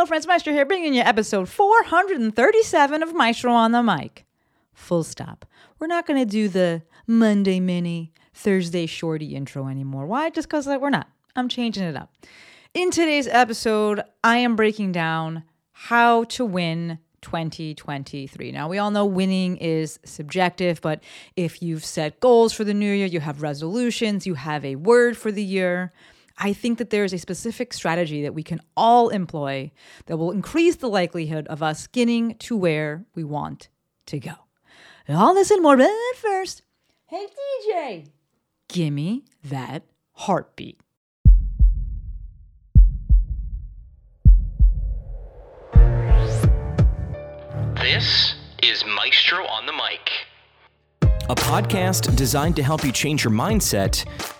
Hello, friends. Maestro here, bringing you episode 437 of Maestro on the Mic. Full stop. We're not going to do the Monday mini, Thursday shorty intro anymore. Why? Just because we're not. I'm changing it up. In today's episode, I am breaking down how to win 2023. Now, we all know winning is subjective, but if you've set goals for the new year, you have resolutions, you have a word for the year, I think that there is a specific strategy that we can all employ that will increase the likelihood of us getting to where we want to go. All this and more, but first, hey DJ, gimme that heartbeat. This is Maestro on the Mic. a podcast designed to help you change your mindset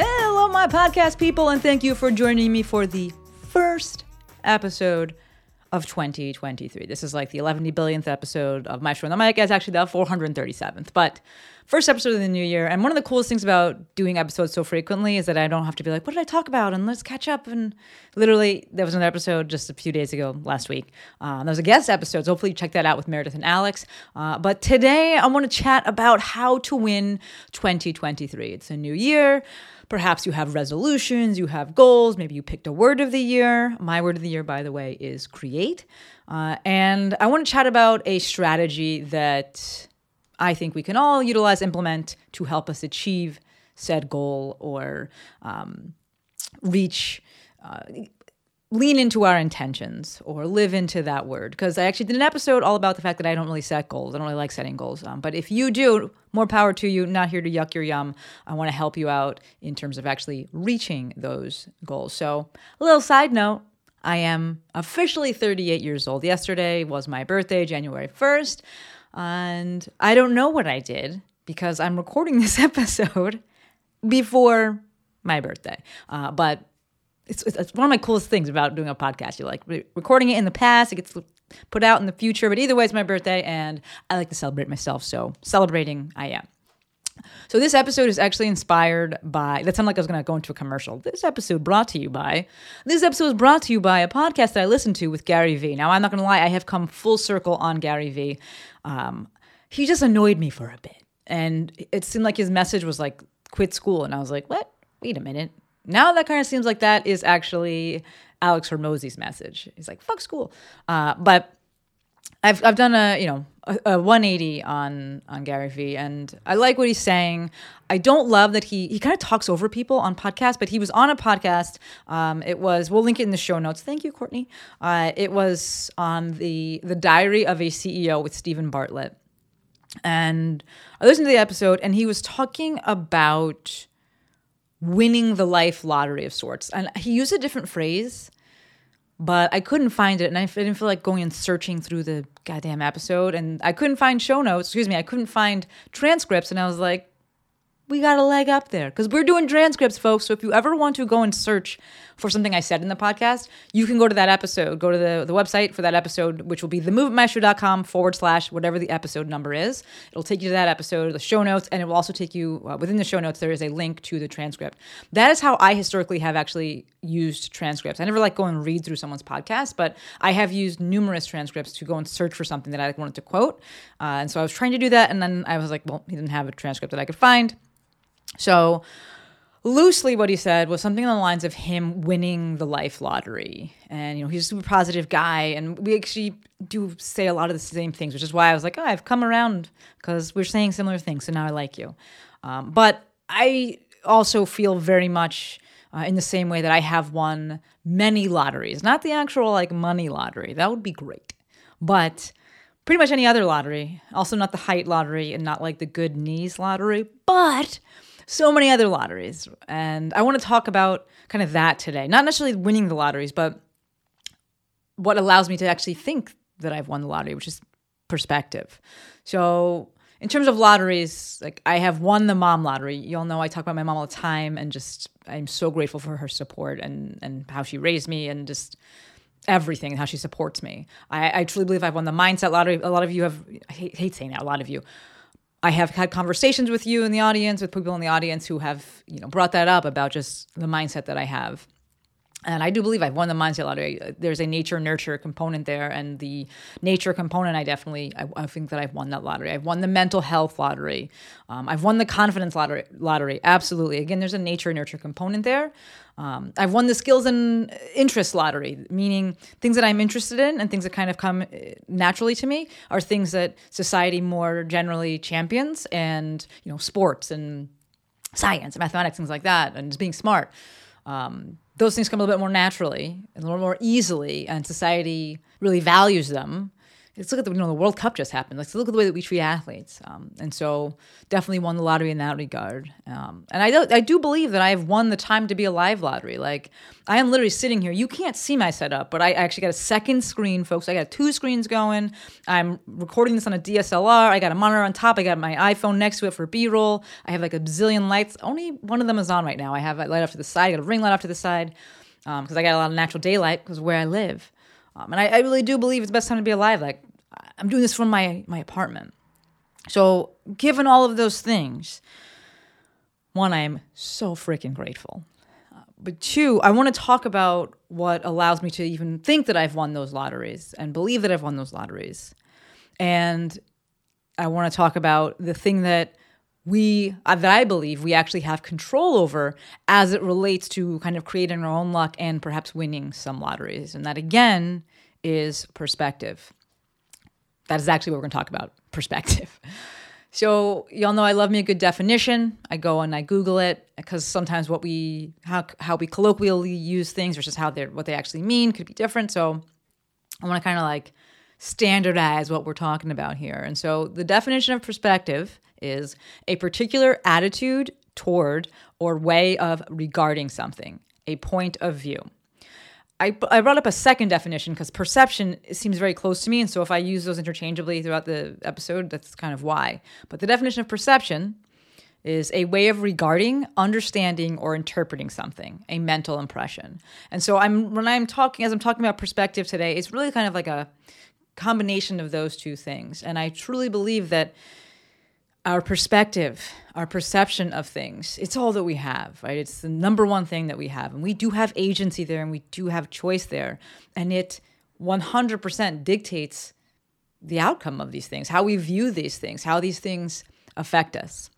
Hello, my podcast people, and thank you for joining me for the first episode of 2023. This is like the 11 billionth episode of Maestro on the Mic. It's actually the 437th, but first episode of the new year. And one of the coolest things about doing episodes so frequently is that I don't have to be like, what did I talk about? And let's catch up. And literally, there was another episode just a few days ago, last week. Uh, there was a guest episode, so hopefully you check that out with Meredith and Alex. Uh, but today, I want to chat about how to win 2023. It's a new year. Perhaps you have resolutions, you have goals, maybe you picked a word of the year. My word of the year, by the way, is create. Uh, and I want to chat about a strategy that I think we can all utilize, implement to help us achieve said goal or um, reach. Uh, lean into our intentions or live into that word. Because i actually did an episode all about the fact that i don't really set goals. I don't really like setting goals. Um, but if you do more power to you. Not here to yuck your yum. I want to help you out in terms of actually reaching those goals. So a little side note i am officially 38 years old. Yesterday was my birthday january 1st and i don't know what i did because i'm recording this episode before my birthday uh, but it's, it's one of my coolest things about doing a podcast. You're like recording it in the past, it gets put out in the future. But either way, it's my birthday, and I like to celebrate myself. So celebrating, I am. So this episode is actually inspired by. That sounded like I was going to go into a commercial. This episode brought to you by. This episode is brought to you by a podcast that I listened to with Gary Vee. Now I'm not going to lie, I have come full circle on Gary Vee. Um, he just annoyed me for a bit, and it seemed like his message was like quit school, and I was like, what? Wait a minute. Now that kind of seems like that is actually Alex Hormozi's message. He's like, fuck school. Uh, but I've, I've done a, you know, a, a 180 on, on Gary Vee and I like what he's saying. I don't love that he, he kind of talks over people on podcasts, but he was on a podcast. Um, it was, we'll link it in the show notes. Thank you, Courtney. Uh, it was on the, the diary of a CEO with Steven Bartlett. And I listened to the episode and he was talking about, winning the life lottery of sorts. And he used a different phrase, but I couldn't find it. And I didn't feel like going and searching through the goddamn episode. And I couldn't find show notes, excuse me, I couldn't find transcripts. And I was like, we got a leg up there because we're doing transcripts, folks. So if you ever want to go and search for something I said in the podcast, you can go to that episode, go to the, the website for that episode, which will be themovementmaestro.com forward slash whatever the episode number is. It'll take you to that episode, the show notes, and it will also take you uh, within the show notes. There is a link to the transcript. That is how I historically have actually used transcripts. I never like go and read through someone's podcast, but I have used numerous transcripts to go and search for something that I wanted to quote. Uh, and so I was trying to do that, and then I was like, well, he didn't have a transcript that I could find. So, loosely, what he said was something on the lines of him winning the life lottery. And, you know, he's a super positive guy. And we actually do say a lot of the same things, which is why I was like, oh, I've come around because we're saying similar things. So now I like you. Um, but I also feel very much. Uh, in the same way that I have won many lotteries, not the actual like money lottery. That would be great. But pretty much any other lottery. Also, not the height lottery and not like the good knees lottery, but so many other lotteries. And I want to talk about kind of that today. Not necessarily winning the lotteries, but what allows me to actually think that I've won the lottery, which is perspective. So in terms of lotteries, like I have won the mom lottery. Y'all know I talk about my mom all the time, and just I'm so grateful for her support and and how she raised me, and just everything, and how she supports me. I, I truly believe I've won the mindset lottery. A lot of you have I hate, hate saying that. A lot of you. I have had conversations with you in the audience, with people in the audience who have, you know, brought that up about just the mindset that I have. And I do believe I've won the mindset lottery. There's a nature nurture component there, and the nature component, I definitely, I, I think that I've won that lottery. I've won the mental health lottery. Um, I've won the confidence lottery. Lottery, absolutely. Again, there's a nature nurture component there. Um, I've won the skills and interest lottery, meaning things that I'm interested in and things that kind of come eh, naturally to me are things that society more generally champions, and you know, sports and science, and mathematics, things like that, and just being smart. Um, those things come a little bit more naturally and a little more easily, and society really values them. Let's look at the, you know, the World Cup just happened. Let's look at the way that we treat athletes. Um, and so definitely won the lottery in that regard. Um, and I, do, I do believe that I have won the time to be alive lottery. Like I am literally sitting here. You can't see my setup, but I actually got a second screen, folks. I got two screens going. I'm recording this on a DSLR. I got a monitor on top. I got my iPhone next to it for B-roll. I have like a bazillion lights. Only one of them is on right now. I have a light off to the side. I got a ring light off to the side because um, I got a lot of natural daylight because where I live. Um, and I, I, really do believe it's the best time to be alive. Like I'm doing this from my my apartment. So given all of those things, one, I am so freaking grateful. Uh, but two, I want to talk about what allows me to even think that I've won those lotteries and believe that I've won those lotteries. And I want to talk about the thing that we uh, that I believe we actually have control over as it relates to kind of creating our own luck and perhaps winning some lotteries. And that again is perspective. That is actually what we're going to talk about perspective. So y'all know I love me a good definition. I go and I Google it because sometimes what we how how we colloquially use things versus how they what they actually mean could be different. So I want to kind of like standardize what we're talking about here. And so the definition of perspective is a particular attitude toward or way of regarding something, a point of view. I, I brought up a second definition because perception seems very close to me. And so if I use those interchangeably throughout the episode, that's kind of why. But the definition of perception is a way of regarding, understanding, or interpreting something, a mental impression. And so I'm when I'm talking as I'm talking about perspective today, it's really kind of like a combination of those two things. And I truly believe that our perspective, our perception of things, it's all that we have, right? It's the number one thing that we have. And we do have agency there and we do have choice there. And it 100% dictates the outcome of these things, how we view these things, how these things affect us.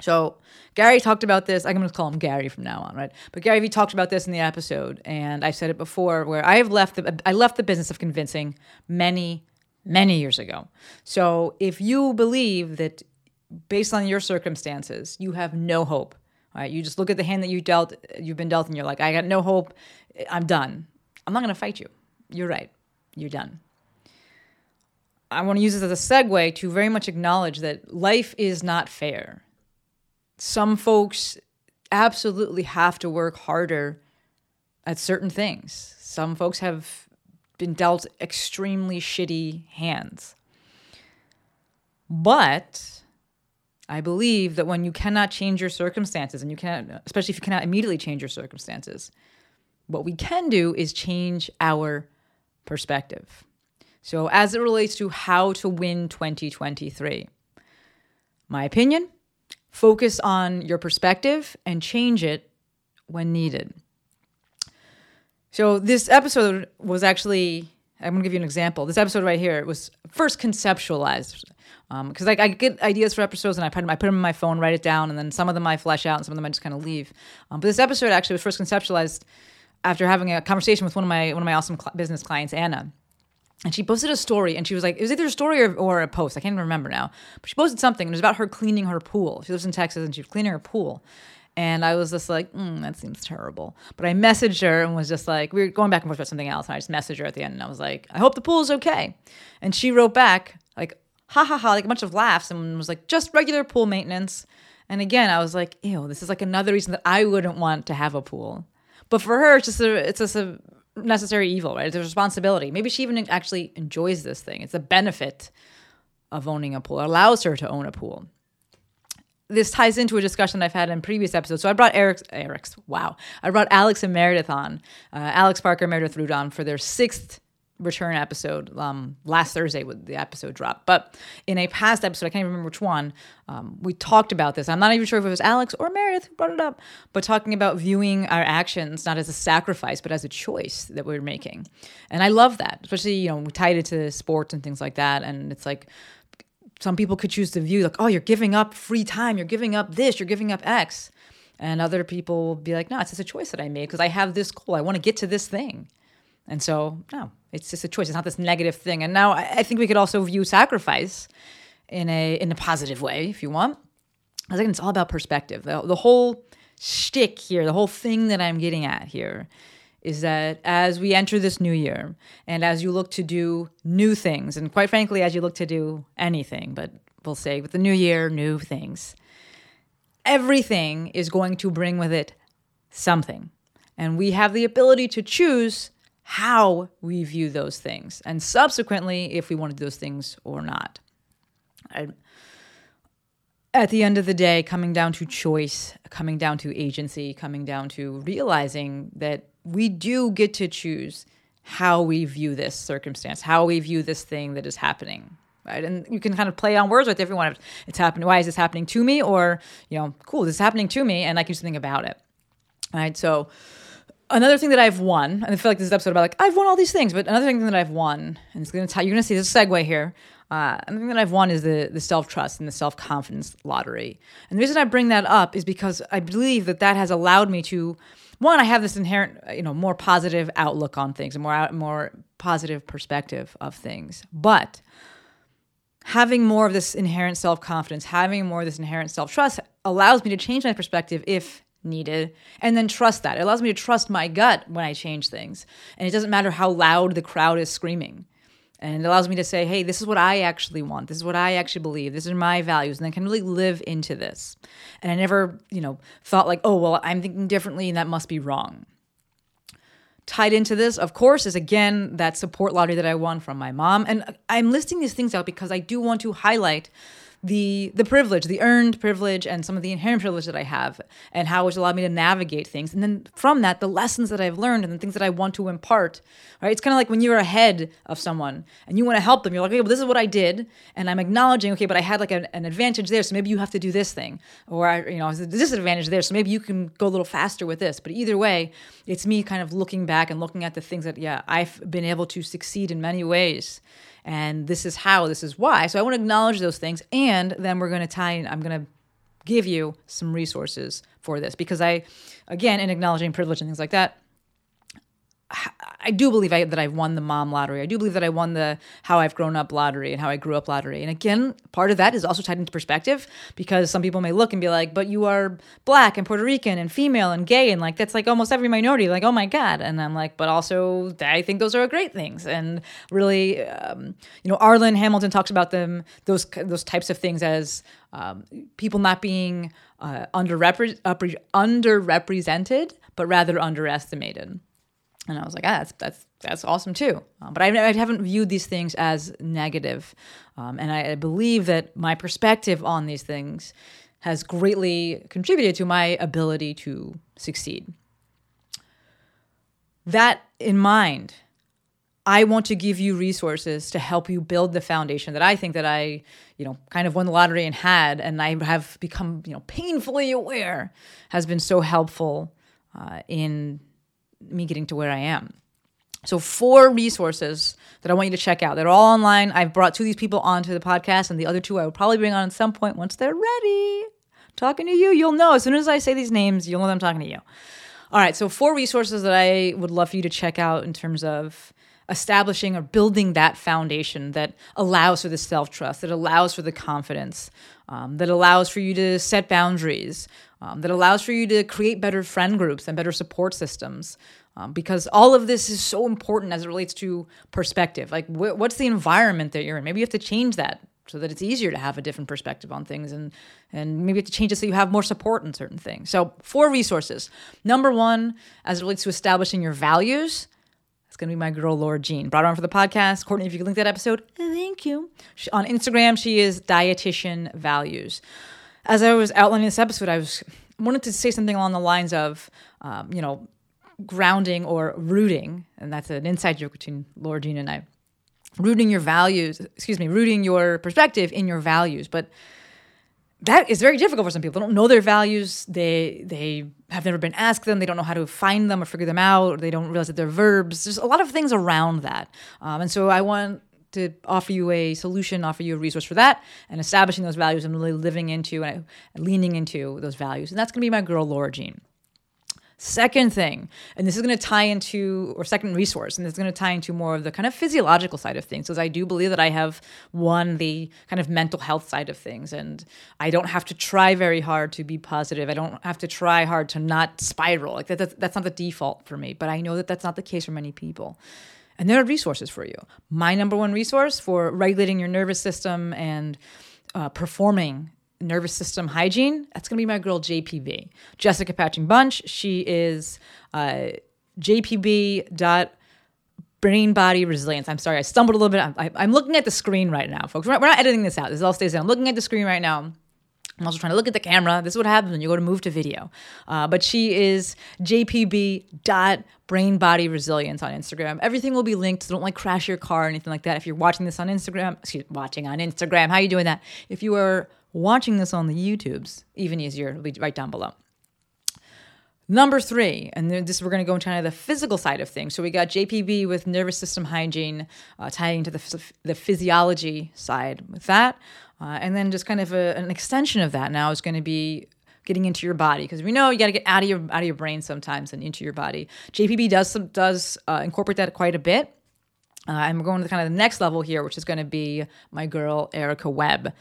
So Gary talked about this. I'm going to call him Gary from now on, right? But Gary Vee talked about this in the episode, and I've said it before, where I have left the I left the business of convincing many, many years ago. So if you believe that based on your circumstances, you have no hope. Right? You just look at the hand that you dealt, you've been dealt, and you're like, I got no hope. I'm done. I'm not going to fight you. You're right. You're done. I want to use this as a segue to very much acknowledge that life is not fair. Some folks absolutely have to work harder at certain things. Some folks have been dealt extremely shitty hands. But I believe that when you cannot change your circumstances, and you cannot, especially if you cannot immediately change your circumstances, what we can do is change our perspective. So, as it relates to how to win 2023, my opinion focus on your perspective and change it when needed. So, this episode was actually, I'm to give you an example. This episode right here was first conceptualized because um, like I get ideas for episodes and I put them, I put them in my phone, write it down, and then some of them I flesh out and some of them I just kind of leave. Um, but this episode actually was first conceptualized after having a conversation with one of my one of my awesome cl- business clients, Anna. And she posted a story, and she was like, "It was either a story or, or a post. I can't even remember now." But she posted something, and it was about her cleaning her pool. She lives in Texas, and she was cleaning her pool. And I was just like, mm, that seems terrible. But I messaged her and was just like, we were going back and forth about something else. And I just messaged her at the end and I was like, I hope the pool is okay. And she wrote back, like, ha ha ha, like a bunch of laughs and was like, just regular pool maintenance. And again, I was like, ew, this is like another reason that I wouldn't want to have a pool. But for her, it's just a, it's just a necessary evil, right? It's a responsibility. Maybe she even actually enjoys this thing. It's a benefit of owning a pool. It allows her to own a pool. This ties into a discussion I've had in previous episodes. So I brought Eric's, Eric's wow. I brought Alex and Meredith on, uh, Alex Parker, Meredith Root on for their sixth return episode um, last Thursday with the episode drop. But in a past episode, I can't even remember which one, um, we talked about this. I'm not even sure if it was Alex or Meredith who brought it up, but talking about viewing our actions not as a sacrifice, but as a choice that we're making. And I love that, especially, you know, we tied it to sports and things like that. And it's like, some people could choose to view like, oh, you're giving up free time, you're giving up this, you're giving up X. And other people will be like, no, it's just a choice that I made because I have this goal. I want to get to this thing. And so, no, it's just a choice. It's not this negative thing. And now I, think we could also view sacrifice in a in a positive way, if you want. I think it's all about perspective. The, the whole shtick here, the whole thing that I'm getting at here is that as we enter this new year and as you look to do new things, and quite frankly, as you look to do anything, but we'll say with the new year, new things, everything is going to bring with it something. And we have the ability to choose how we view those things and subsequently if we want to do those things or not. I, at the end of the day, coming down to choice, coming down to agency, coming down to realizing that we do get to choose how we view this circumstance, how we view this thing that is happening. Right. And you can kind of play on words with everyone. It's happening. Why is this happening to me? Or, you know, cool, this is happening to me and I can do something about it. Right. So, another thing that I've won, and I feel like this is episode about like, I've won all these things, but another thing that I've won, and it's to tell you're to see this segue here. Uh, and the thing that I've won is the the self trust and the self confidence lottery. And the reason I bring that up is because I believe that that has allowed me to one, I have this inherent, you know, more positive outlook on things, a more more positive perspective of things. But having more of this inherent self confidence, having more of this inherent self trust, allows me to change my perspective if needed, and then trust that. It allows me to trust my gut when I change things, and it doesn't matter how loud the crowd is screaming. And it allows me to say, hey, this is what I actually want. This is what I actually believe. These are my values. And I can really live into this. And I never, you know, thought like, oh, well, I'm thinking differently and that must be wrong. Tied into this, of course, is again that support lottery that I won from my mom. And I'm listing these things out because I do want to highlight the the privilege, the earned privilege, and some of the inherent privilege that I have, and how it's allowed me to navigate things. And then from that, the lessons that I've learned and the things that I want to impart. Right? It's kind of like when you're ahead of someone and you want to help them. You're like, okay, well, this is what I did, and I'm acknowledging, okay, but I had like a, an advantage there, so maybe you have to do this thing, or I, you know, there's a disadvantage there, so maybe you can go a little faster with this. But either way, it's me kind of looking back and looking at the things that, yeah, I've been able to succeed in many ways and this is how, this is why. So I want to acknowledge those things, and then we're going to tie in, I'm going to give you some resources for this because I, again, in acknowledging privilege and things like that, I do believe I, that I've won the mom lottery. I do believe that I won the how I've grown up lottery and how I grew up lottery. And again, part of that is also tied into perspective because some people may look and be like, but you are black and Puerto Rican and female and gay. And like, that's like almost every minority. Like, oh my God. And I'm like, but also, I think those are great things. And really, um, you know, Arlan Hamilton talks about them, those, those types of things as um, people not being uh, underrepre- underrepresented, but rather underestimated. And I was like, ah, that's that's that's awesome too. Um, but I, I, haven't viewed these things as negative. Um, and I, I believe that my perspective on these things has greatly contributed to my ability to succeed. That in mind, I want to give you resources to help you build the foundation that I think that I, you know, kind of won the lottery and had, and I have become, you know, painfully aware has been so helpful uh, in me getting to where I am. So, four resources that I want you to check out. They're all online. I've brought two of these people onto the podcast, and the other two I will probably bring on at some point once they're ready. talking to you, you'll know. As soon as I say these names, you'll know that I'm talking to you. All right, so four resources that I would love for you to check out in terms of establishing or building that foundation that allows for the self trust, that allows for the confidence, um, that allows for you to set boundaries, um, that allows for you to create better friend groups and better support systems. Um, because all of this is so important as it relates to perspective. Like, wh- what's the environment that you're in? Maybe you have to change that so that it's easier to have a different perspective on things and and maybe you have to change it so you have more support in certain things. So, four resources. Number one, as it relates to establishing your values, it's going to be my girl, Laura Jean. Brought her on for the podcast. Courtney, if you could link that episode, thank you. She, on Instagram, she is Dietitian Values. As I was outlining this episode, I was wanted to say something along the lines of, um, you know, grounding or rooting, and that's an inside joke between Laura Jean and I. Rooting your values, excuse me, rooting your perspective in your values. But that is very difficult for some people. They don't know their values. They they have never been asked them. They don't know how to find them or figure them out. They don't realize that they're verbs. There's a lot of things around that. Um, and so I want to offer you a solution, offer you a resource for that, and establishing those values and really living into and leaning into those values. And that's going to be my girl Laura Jean. Second thing, and this is going to tie into, or second resource, and this is going to tie into more of the kind of physiological side of things, because I do believe that I have won the kind of mental health side of things, and I don't have to try very hard to be positive. I don't have to try hard to not spiral. Like that, that's, that's not the default for me, but I know that that's not the case for many people. And there are resources for you. My number one resource for regulating your nervous system and uh, performing nervous system hygiene, that's going to be my girl JPB, Jessica Patching Bunch. She is uh, JPB dot brain body resilience. I'm sorry, I stumbled a little bit. I'm, I'm looking at the screen right now, folks. We're not editing this out. This all stays in. I'm looking at the screen right now. I'm also trying to look at the camera. This is what happens when you go to move to video. Uh, but she is JPB dot brain body resilience on Instagram. Everything will be linked. So don't like crash your car or anything like that. If you're watching this on Instagram, excuse watching on Instagram, how are you doing that? If you are watching this on the YouTubes, even easier, it'll be right down below. Number three, and this we're going to go into kind of the physical side of things. So we got JPB with nervous system hygiene, uh, tying to the, the physiology side with that. Uh, and then just kind of a, an extension of that now is going to be getting into your body because we know you got to get out of your out of your brain sometimes and into your body. JPB does some, does uh, incorporate that quite a bit. Uh, and we're going to kind of the next level here, which is going to be my girl Erica Webb.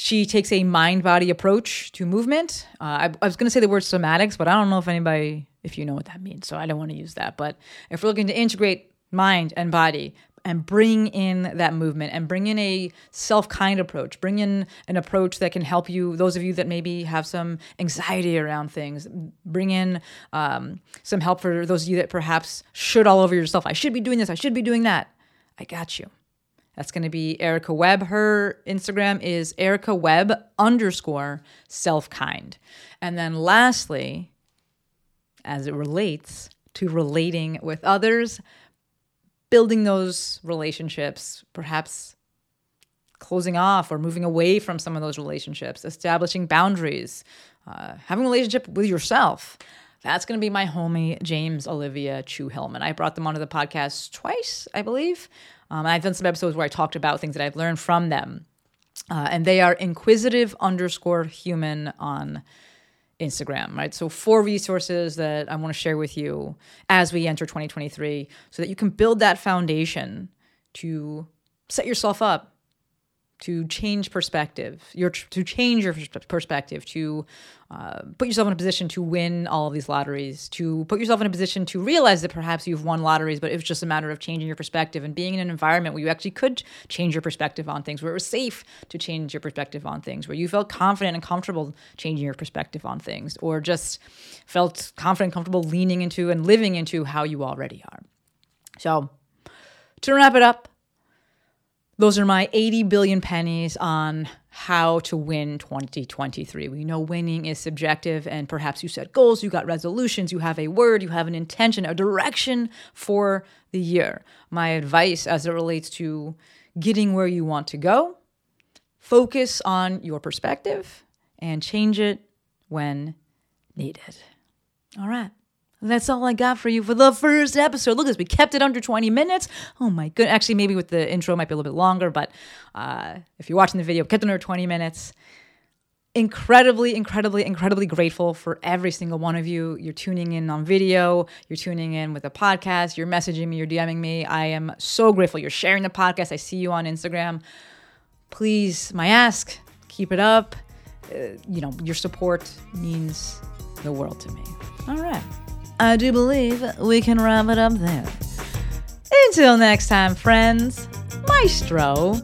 She takes a mind body approach to movement. Uh, I, I was going to say the word somatics, but I don't know if anybody, if you know what that means. So I don't want to use that. But if we're looking to integrate mind and body and bring in that movement and bring in a self kind approach, bring in an approach that can help you, those of you that maybe have some anxiety around things, bring in um, some help for those of you that perhaps should all over yourself. I should be doing this, I should be doing that. I got you. That's going to be Erica Webb. Her Instagram is Erica Webb underscore self kind. And then lastly, as it relates to relating with others, building those relationships, perhaps closing off or moving away from some of those relationships, establishing boundaries, uh, having a relationship with yourself. That's going to be my homie, James Olivia Chu Hillman. I brought them onto the podcast twice, I believe. Um, I've done some episodes where I talked about things that I've learned from them. Uh, and they are inquisitive underscore human on Instagram, right? So, four resources that I want to share with you as we enter 2023 so that you can build that foundation to set yourself up to change perspective, your to change your perspective, to uh, put yourself in a position to win all of these lotteries, to put yourself in a position to realize that perhaps you've won lotteries, but it was just a matter of changing your perspective and being in an environment where you actually could change your perspective on things, where it was safe to change your perspective on things, where you felt confident and comfortable changing your perspective on things, or just felt confident, comfortable leaning into and living into how you already are. So, to wrap it up, those are my 80 billion pennies on how to win 2023. We know winning is subjective, and perhaps you set goals, you got resolutions, you have a word, you have an intention, a direction for the year. My advice as it relates to getting where you want to go focus on your perspective and change it when needed. All right. That's all I got for you for the first episode. Look at this. We kept it under 20 minutes. Oh my good. Actually, maybe with the intro might be a little bit longer, but uh, if you're watching the video, kept under 20 minutes. Incredibly, incredibly, incredibly grateful for every single one of you. You're tuning in on video, you're tuning in with a podcast, you're messaging me, you're DMing me. I am so grateful. You're sharing the podcast. I see you on Instagram. Please, my ask, keep it up. Uh, you know, your support means the world to me. All right. I do believe we can wrap it up there. Until next time, friends, Maestro